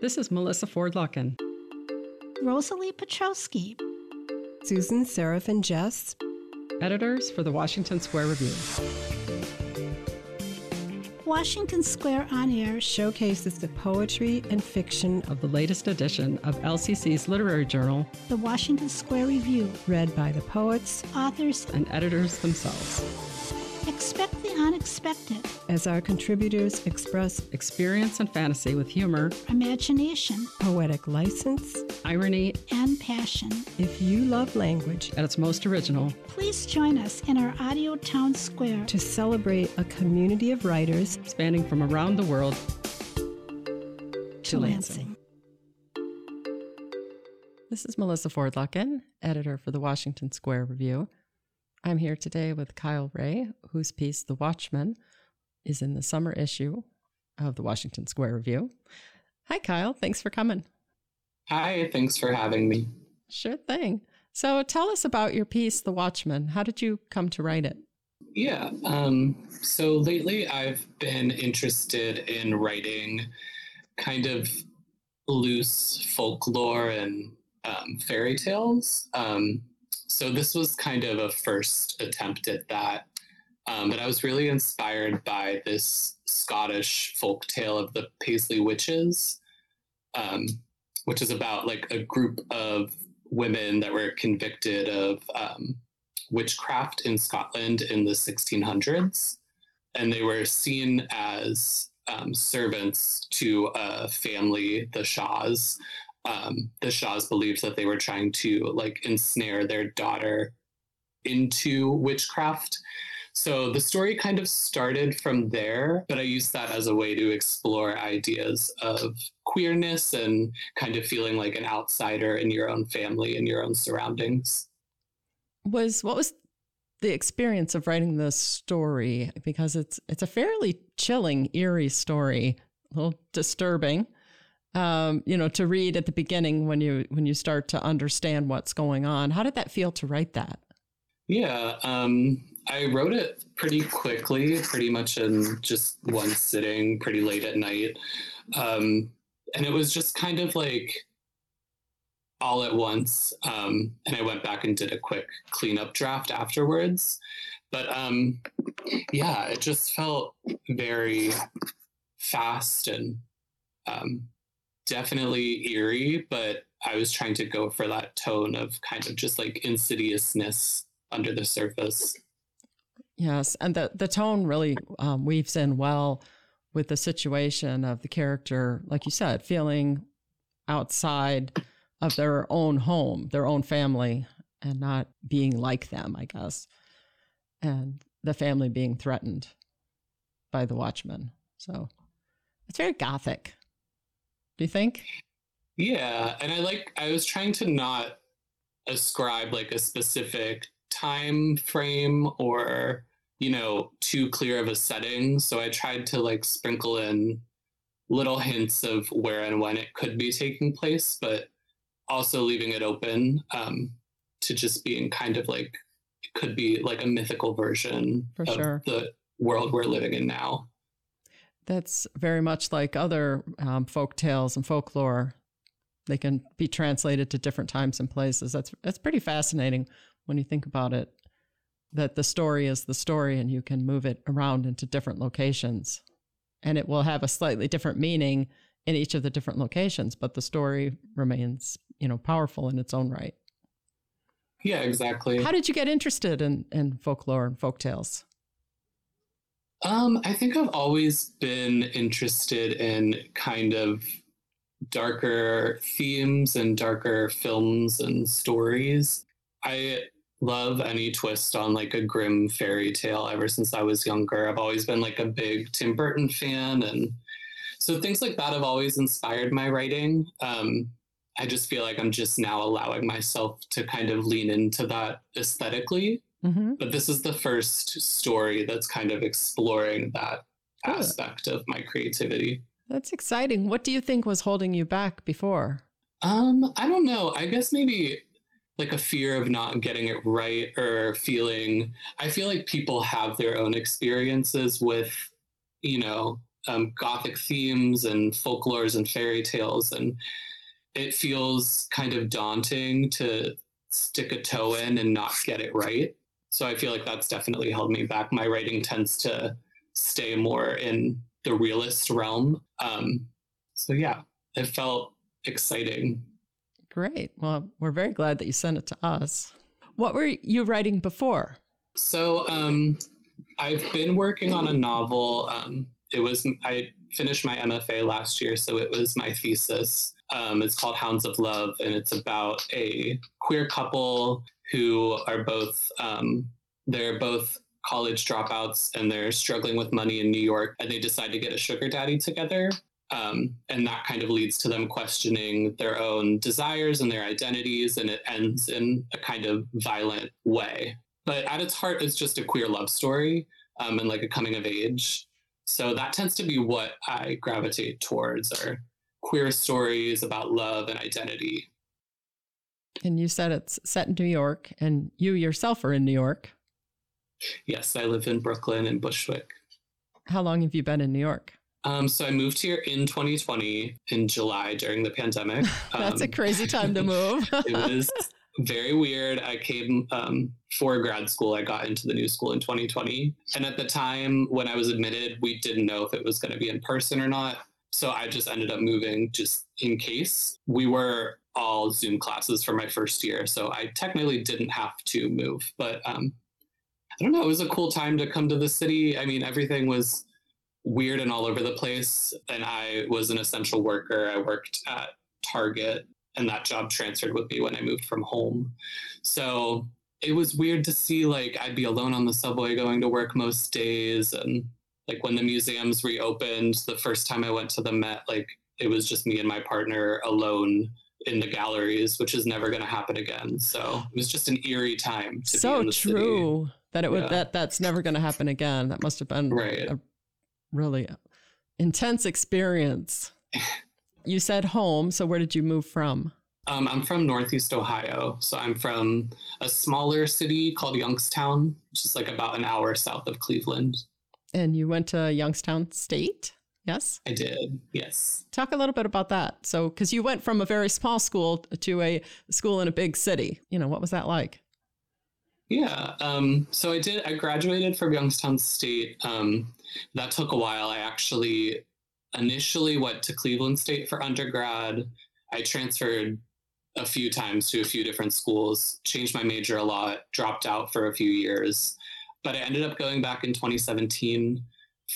This is Melissa Ford Lucken. Rosalie Petrowski. Susan Seraphin Jess. Editors for the Washington Square Review. Washington Square On Air showcases the poetry and fiction of the latest edition of LCC's literary journal, The Washington Square Review, read by the poets, authors, and editors themselves. Expect the unexpected as our contributors express experience and fantasy with humor, imagination, poetic license, irony, and passion. If you love language at its most original, please join us in our Audio Town Square to celebrate a community of writers spanning from around the world to, to Lansing. Lansing. This is Melissa Ford Lucken, editor for the Washington Square Review. I'm here today with Kyle Rea, whose piece, The Watchman, is in the summer issue of the Washington Square Review. Hi, Kyle. Thanks for coming. Hi, thanks for having me. Sure thing. So tell us about your piece, The Watchman. How did you come to write it? Yeah. Um, so lately I've been interested in writing kind of loose folklore and um, fairy tales. Um, so this was kind of a first attempt at that. Um, but I was really inspired by this Scottish folk tale of the Paisley Witches, um, which is about like a group of women that were convicted of um, witchcraft in Scotland in the 1600s. And they were seen as um, servants to a family, the Shaws. Um, the Shaws believed that they were trying to like ensnare their daughter into witchcraft so the story kind of started from there, but I used that as a way to explore ideas of queerness and kind of feeling like an outsider in your own family and your own surroundings. Was what was the experience of writing this story because it's it's a fairly chilling, eerie story, a little disturbing. Um, you know, to read at the beginning when you when you start to understand what's going on. How did that feel to write that? Yeah, um, I wrote it pretty quickly, pretty much in just one sitting, pretty late at night. Um, and it was just kind of like all at once. Um, and I went back and did a quick cleanup draft afterwards. But um, yeah, it just felt very fast and um, definitely eerie. But I was trying to go for that tone of kind of just like insidiousness under the surface. Yes, and the the tone really um, weaves in well with the situation of the character, like you said, feeling outside of their own home, their own family, and not being like them, I guess, and the family being threatened by the watchman. So it's very gothic. Do you think? Yeah, and I like. I was trying to not ascribe like a specific time frame or you know, too clear of a setting. So I tried to like sprinkle in little hints of where and when it could be taking place, but also leaving it open um, to just being kind of like it could be like a mythical version For of sure. the world we're living in now. That's very much like other um, folk tales and folklore. They can be translated to different times and places. That's that's pretty fascinating when you think about it that the story is the story and you can move it around into different locations. And it will have a slightly different meaning in each of the different locations but the story remains you know powerful in its own right. Yeah exactly. How did you get interested in in folklore and folk tales? Um i think i've always been interested in kind of darker themes and darker films and stories. I love any twist on like a grim fairy tale ever since I was younger. I've always been like a big Tim Burton fan. And so things like that have always inspired my writing. Um, I just feel like I'm just now allowing myself to kind of lean into that aesthetically. Mm-hmm. But this is the first story that's kind of exploring that Good. aspect of my creativity. That's exciting. What do you think was holding you back before? Um, I don't know. I guess maybe like a fear of not getting it right or feeling i feel like people have their own experiences with you know um, gothic themes and folklores and fairy tales, and it feels kind of daunting to stick a toe in and not get it right. So I feel like that's definitely held me back. My writing tends to stay more in the realist realm. Um, so yeah, it felt exciting. Great. Well, we're very glad that you sent it to us. What were you writing before? So um, I've been working on a novel. Um, it was I finished my MFA last year, so it was my thesis. Um, it's called Hounds of Love, and it's about a queer couple who are both um, they're both college dropouts and they're struggling with money in New York, and they decide to get a sugar daddy together. Um, and that kind of leads to them questioning their own desires and their identities, and it ends in a kind of violent way. But at its heart, it's just a queer love story um, and like a coming of age. So that tends to be what I gravitate towards are queer stories about love and identity. And you said it's set in New York, and you yourself are in New York. Yes, I live in Brooklyn and Bushwick. How long have you been in New York? Um, so I moved here in 2020 in July during the pandemic. That's um, a crazy time to move. it was very weird. I came um, for grad school. I got into the new school in 2020. And at the time when I was admitted, we didn't know if it was going to be in person or not. So I just ended up moving just in case. We were all Zoom classes for my first year. So I technically didn't have to move. But um, I don't know. It was a cool time to come to the city. I mean, everything was weird and all over the place. And I was an essential worker. I worked at Target and that job transferred with me when I moved from home. So it was weird to see like I'd be alone on the subway going to work most days and like when the museums reopened the first time I went to the Met like it was just me and my partner alone in the galleries which is never going to happen again so it was just an eerie time so true city. that it would yeah. that that's never going to happen again that must have been right. a really intense experience you said home. So where did you move from? Um, I'm from Northeast Ohio. So I'm from a smaller city called Youngstown, which is like about an hour south of Cleveland. And you went to Youngstown State? Yes? I did, yes. Talk a little bit about that. So, because you went from a very small school to a school in a big city. You know, what was that like? Yeah. Um, so I did, I graduated from Youngstown State. Um, that took a while. I actually initially went to Cleveland State for undergrad. I transferred a few times to a few different schools, changed my major a lot, dropped out for a few years. But I ended up going back in 2017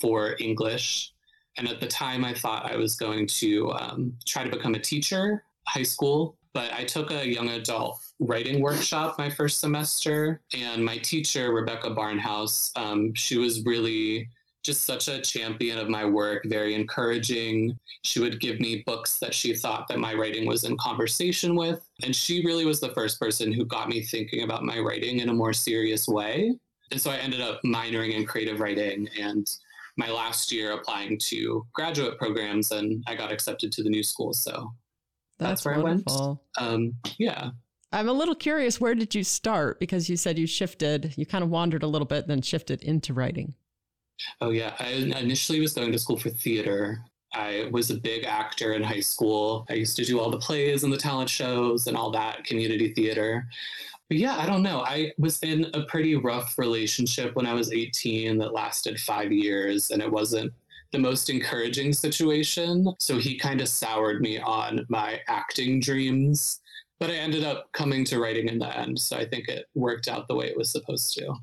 for English. And at the time, I thought I was going to um, try to become a teacher, high school. But I took a young adult writing workshop my first semester. And my teacher, Rebecca Barnhouse, um, she was really just such a champion of my work, very encouraging. She would give me books that she thought that my writing was in conversation with. And she really was the first person who got me thinking about my writing in a more serious way. And so I ended up minoring in creative writing and my last year applying to graduate programs and I got accepted to the new school. So that's, that's where wonderful. I went. Um, yeah. I'm a little curious, where did you start? Because you said you shifted, you kind of wandered a little bit, then shifted into writing. Oh yeah, I initially was going to school for theater. I was a big actor in high school. I used to do all the plays and the talent shows and all that community theater. But yeah, I don't know. I was in a pretty rough relationship when I was 18 that lasted five years, and it wasn't the most encouraging situation. So he kind of soured me on my acting dreams. But I ended up coming to writing in the end. So I think it worked out the way it was supposed to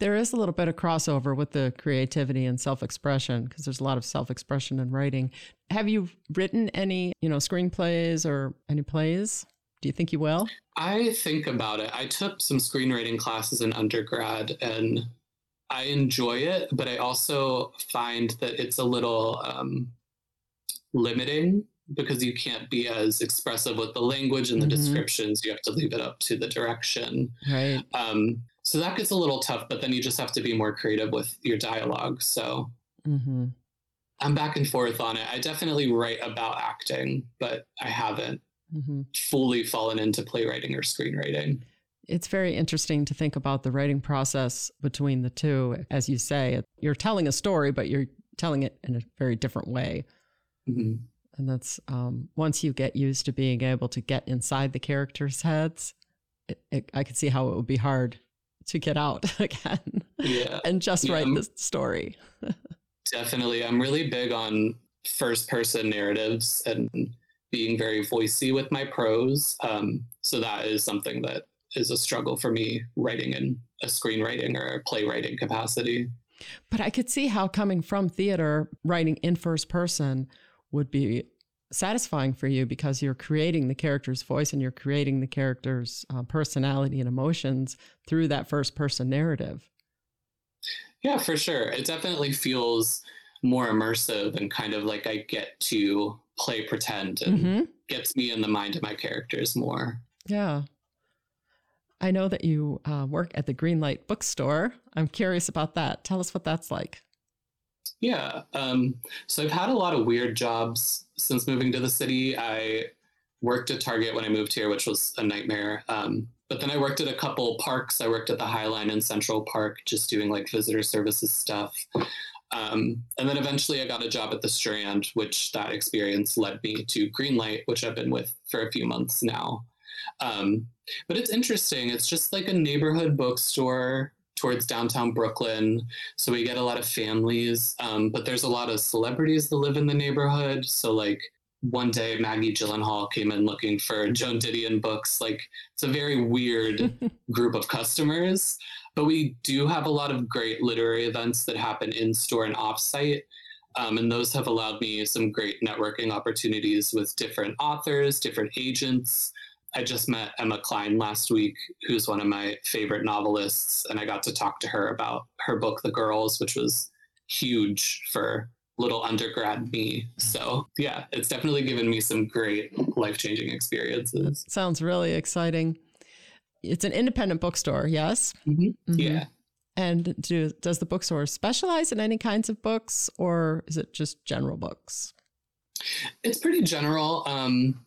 there is a little bit of crossover with the creativity and self-expression because there's a lot of self-expression in writing. Have you written any, you know, screenplays or any plays? Do you think you will? I think about it. I took some screenwriting classes in undergrad and I enjoy it, but I also find that it's a little um, limiting because you can't be as expressive with the language and the mm-hmm. descriptions. You have to leave it up to the direction. Right. Um, so that gets a little tough, but then you just have to be more creative with your dialogue. So mm-hmm. I'm back and forth on it. I definitely write about acting, but I haven't mm-hmm. fully fallen into playwriting or screenwriting. It's very interesting to think about the writing process between the two. As you say, you're telling a story, but you're telling it in a very different way. Mhm. And that's um, once you get used to being able to get inside the characters' heads, it, it, I could see how it would be hard to get out again Yeah, and just Yeah, write I'm- the story. definitely. I'm really big on first person narratives and being very voicey with my prose. Um, so that is something that is a struggle for me writing in a screenwriting or a playwriting capacity. But I could see how coming from theater, writing in first person would be satisfying for you because you're creating the character's voice and you're creating the character's uh, personality and emotions through that first person narrative. Yeah, for sure. It definitely feels more immersive and kind of like I get to play pretend and hmm gets me in the mind of my characters more. Yeah. I know that you uh, work at the Greenlight bookstore. I'm curious about that. Tell us what that's like. Yeah. Um, so I've had a lot of weird jobs since moving to the city. I worked at Target when I moved here, which was a nightmare. Um, but then I worked at a couple parks. I worked at the Highline in Central Park, just doing like visitor services stuff. Um, and then eventually I got a job at the Strand, which that experience led me to Greenlight, which I've been with for a few months now. Um, but it's interesting. It's just like a neighborhood bookstore towards downtown Brooklyn. So we get a lot of families, um, but there's a lot of celebrities that live in the neighborhood. So like one day Maggie Gyllenhaal came in looking for Joan Didion books. Like it's a very weird group of customers. But we do have a lot of great literary events that happen in store and offsite. Um, and those have allowed me some great networking opportunities with different authors, different agents. I just met Emma Cline last week, who's one of my favorite novelists, and I got to talk to her about her book, The Girls, which was huge for little undergrad me. So, yeah, it's definitely given me some great life changing experiences. Sounds really exciting. It's an independent bookstore, yes? Mhm. Mhm. Yeah. And do, does the bookstore specialize in any kinds of books or is it just general books? It's pretty general. Um,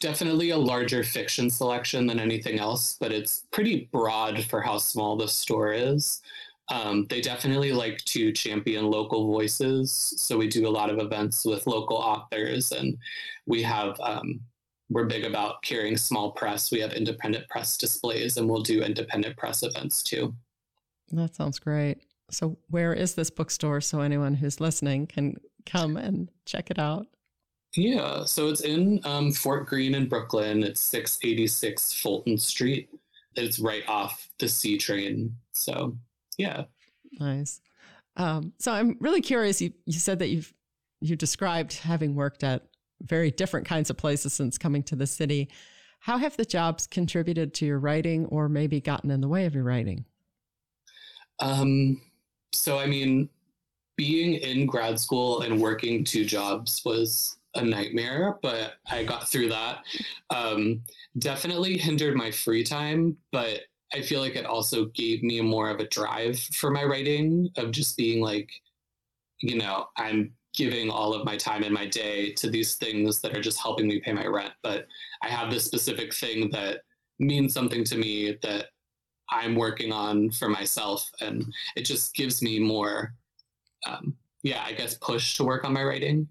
definitely a larger fiction selection than anything else, but it's pretty broad for how small the store is. Um, they definitely like to champion local voices. So we do a lot of events with local authors, and we have, um, we're big about carrying small press. We have independent press displays, and we'll do independent press events too. That sounds great. So, where is this bookstore so anyone who's listening can come and check it out? Yeah, so it's in um, Fort Greene in Brooklyn. It's 686 Fulton Street. It's right off the C train. So, yeah. Nice. Um, so, I'm really curious. You, you said that you've you described having worked at very different kinds of places since coming to the city. How have the jobs contributed to your writing or maybe gotten in the way of your writing? Um, so, I mean, being in grad school and working two jobs was a nightmare, but I got through that. Um, definitely hindered my free time, but I feel like it also gave me more of a drive for my writing of just being like, you know, I'm giving all of my time in my day to these things that are just helping me pay my rent. But I have this specific thing that means something to me that I'm working on for myself. And it just gives me more, um, yeah, I guess, push to work on my writing.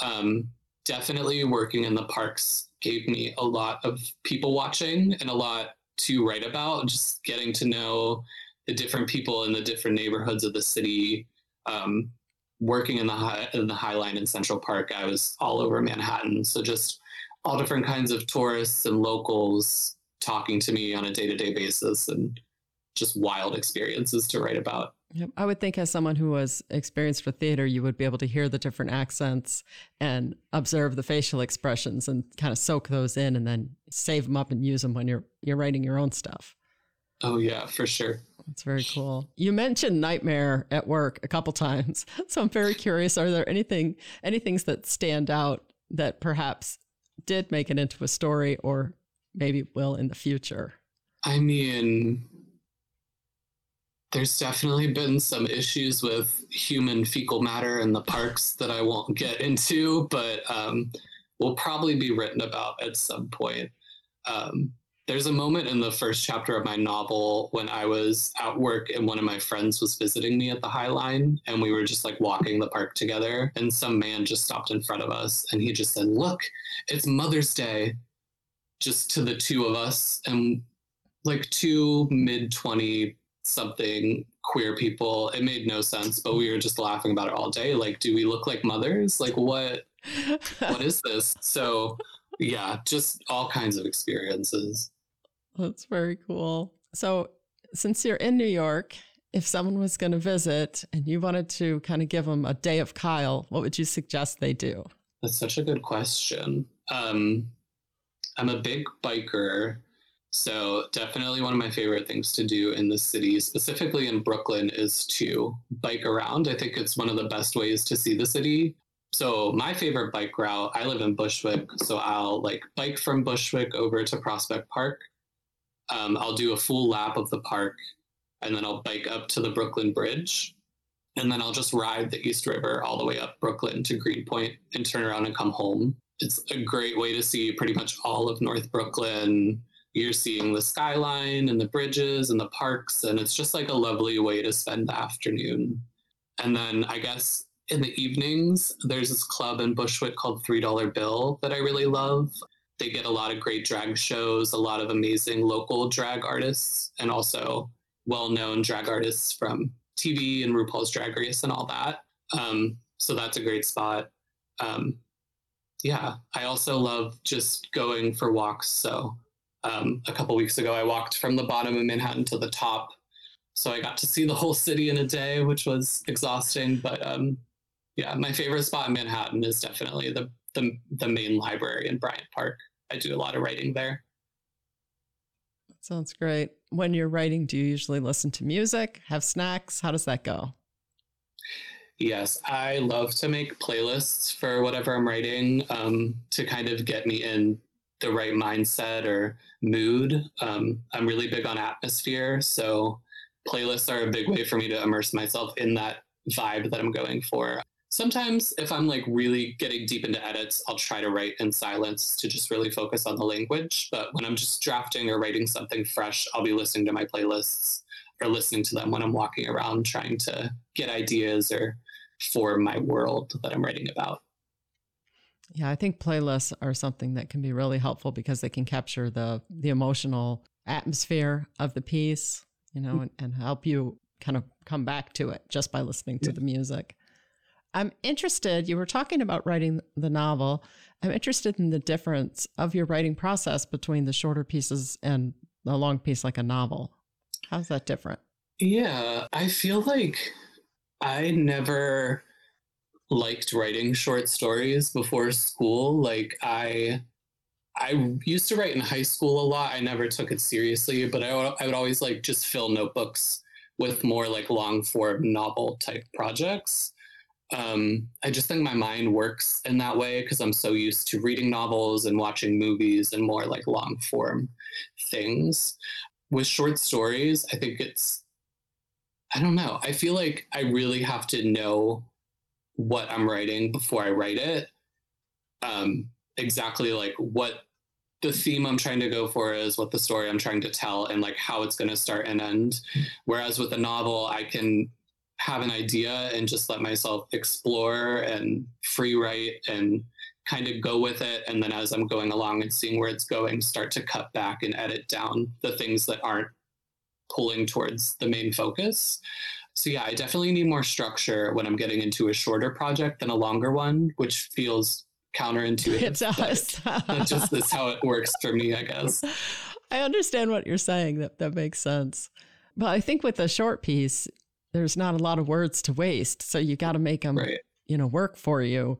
Um, definitely working in the parks gave me a lot of people watching and a lot to write about, just getting to know the different people in the different neighborhoods of the city. Um, working in the high, in the High Line in Central Park, I was all over Manhattan. So just all different kinds of tourists and locals talking to me on a day to day basis, and just wild experiences to write about. Yep. I would think, as someone who was experienced with theater, you would be able to hear the different accents and observe the facial expressions and kind of soak those in, and then save them up and use them when you're you're writing your own stuff. Oh yeah, for sure. That's very cool. You mentioned nightmare at work a couple times, so I'm very curious. Are there anything any things that stand out that perhaps did make it into a story, or maybe will in the future? I mean, there's definitely been some issues with human fecal matter in the parks that I won't get into, but um, will probably be written about at some point. Um, there's a moment in the first chapter of my novel when I was at work and one of my friends was visiting me at the High Line and we were just like walking the park together and some man just stopped in front of us and he just said, "Look, it's Mother's Day." Just to the two of us and like two mid 20 something queer people. It made no sense, but we were just laughing about it all day. Like, do we look like mothers? Like what what is this? So yeah, just all kinds of experiences. That's very cool. So, since you're in New York, if someone was going to visit and you wanted to kind of give them a day of Kyle, what would you suggest they do? That's such a good question. Um, I'm a big biker. So, definitely one of my favorite things to do in the city, specifically in Brooklyn, is to bike around. I think it's one of the best ways to see the city. So, my favorite bike route, I live in Bushwick. So, I'll like bike from Bushwick over to Prospect Park um, I'll do a full lap of the park and then I'll bike up to the Brooklyn Bridge. And then I'll just ride the East River all the way up Brooklyn to Greenpoint and turn around and come home. It's a great way to see pretty much all of North Brooklyn. You're seeing the skyline and the bridges and the parks, and it's just like a lovely way to spend the afternoon. And then I guess in the evenings, there's this club in Bushwick called Three Dollar Bill that I really love. They get a lot of great drag shows, a lot of amazing local drag artists, and also well known drag artists from TV and RuPaul's Drag Race and all that. Um, so that's a great spot. Um, yeah, I also love just going for walks. So um, a couple weeks ago, I walked from the bottom of Manhattan to the top. So I got to see the whole city in a day, which was exhausting. But um, yeah, my favorite spot in Manhattan is definitely the, the, the main library in Bryant Park. I do a lot of writing there. That Sounds great. When you're writing, do you usually listen to music, have snacks? How does that go? Yes, I love to make playlists for whatever I'm writing um, to kind of get me in the right mindset or mood. Um, I'm really big on atmosphere, so playlists are a big way for me to immerse myself in that vibe that I'm going for. Sometimes, if I'm like really getting deep into edits, I'll try to write in silence to just really focus on the language. But when I'm just drafting or writing something fresh, I'll be listening to my playlists or listening to them when I'm walking around trying to get ideas or for my world that I'm writing about. Yeah, I think playlists are something that can be really helpful because they can capture the the emotional atmosphere of the piece, you know, mm. and, and help you kind of come back to it just by listening to yeah. the music. I'm interested, you were talking about writing the novel. I'm interested in the difference of your writing process between the shorter pieces and a long piece like a novel. How's that different? Yeah, I feel like I never liked writing short stories before school. Like I I used to write in high school a lot. I never took it seriously, but I, I would always like just fill notebooks with more like long form novel type projects um, I just think my mind works in that way because I'm so used to reading novels and watching movies and more like long form things. With short stories, I think it's, I don't know. I feel like I really have to know what I'm writing before I write it. Um, exactly like what the theme I'm trying to go for is, what the story I'm trying to tell, and like how it's going to start and end. Whereas with a novel, I can have an idea and just let myself explore and free write and kind of go with it. And then as I'm going along and seeing where it's going, start to cut back and edit down the things that aren't pulling towards the main focus. So yeah, I definitely need more structure when I'm getting into a shorter project than a longer one, which feels counterintuitive. It does. just how it works for me, I guess. I understand what you're saying. That that makes sense. But I think with a short piece, there's not a lot of words to waste. So you got to make them, right. you know, work for you.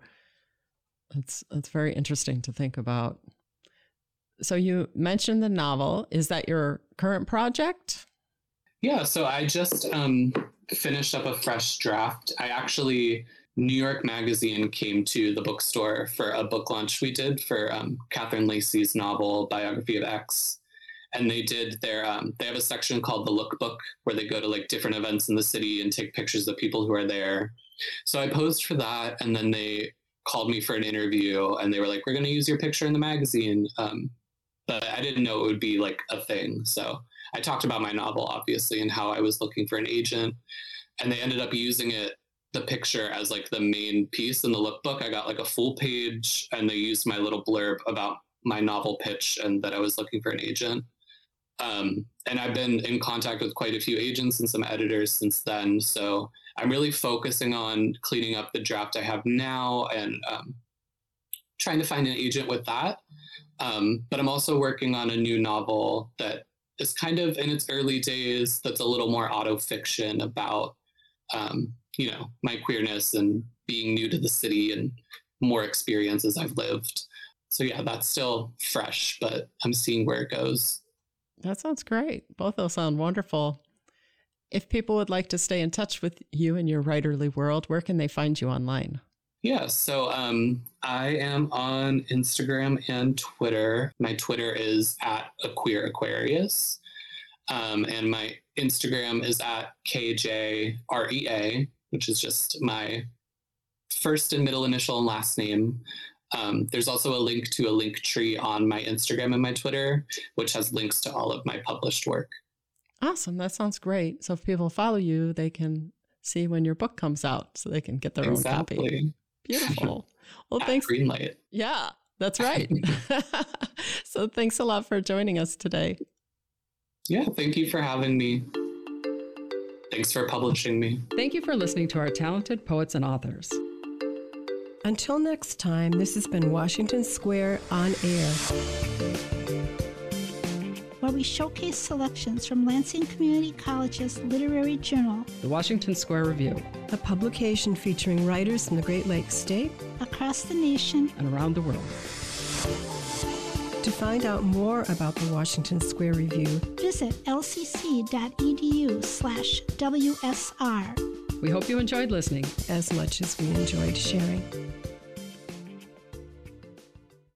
That's that's very interesting to think about. So you mentioned the novel. Is that your current project? Yeah. So I just um, finished up a fresh draft. I actually New York Magazine came to the bookstore for a book launch we did for um, Catherine Lacey's novel Biography of X and they did their um, they have a section called the lookbook where they go to like different events in the city and take pictures of people who are there so i posed for that and then they called me for an interview and they were like we're going to use your picture in the magazine um, but I didn't know it would be like a thing. So I talked about my novel, obviously, and how I was looking for an agent. And they ended up using it, the picture, as like the main piece in the lookbook. I got like a full page, and they used my little blurb about my novel pitch and that I was looking for an agent. Um, and I've been in contact with quite a few agents and some editors since then. So I'm really focusing on cleaning up the draft I have now and um, trying to find an agent with that. Um, but I'm also working on a new novel that is kind of in its early days that's a little more auto fiction about, um, you know, my queerness and being new to the city and more experiences I've lived. So yeah, that's still fresh, but I'm seeing where it goes. That sounds great. Both of those sound wonderful. If people would like to stay in touch with you and your writerly world, where can they find you online? Yeah, so um, I am on Instagram and Twitter. My Twitter is at a queer Aquarius, um, and my Instagram is at KJREA, which is just my first and middle initial and last name. Um, there's also a link to a link tree on my Instagram and my Twitter, which has links to all of my published work. Awesome. That sounds great. So if people follow you, they can see when your book comes out so they can get their exactly. own copy. Beautiful. Well, thanks. Greenlight. Yeah, that's right. so thanks a lot for joining us today. Yeah, thank you for having me. Thanks for publishing me. Thank you for listening to our talented poets and authors. Until next time, this has been Washington Square on Air. Where we showcase selections from Lansing Community College's literary journal, The Washington Square Review, a publication featuring writers from the Great Lakes State, across the nation, and around the world. To find out more about the Washington Square Review, visit lcc.edu slash WSR. We hope you enjoyed listening as much as we enjoyed sharing.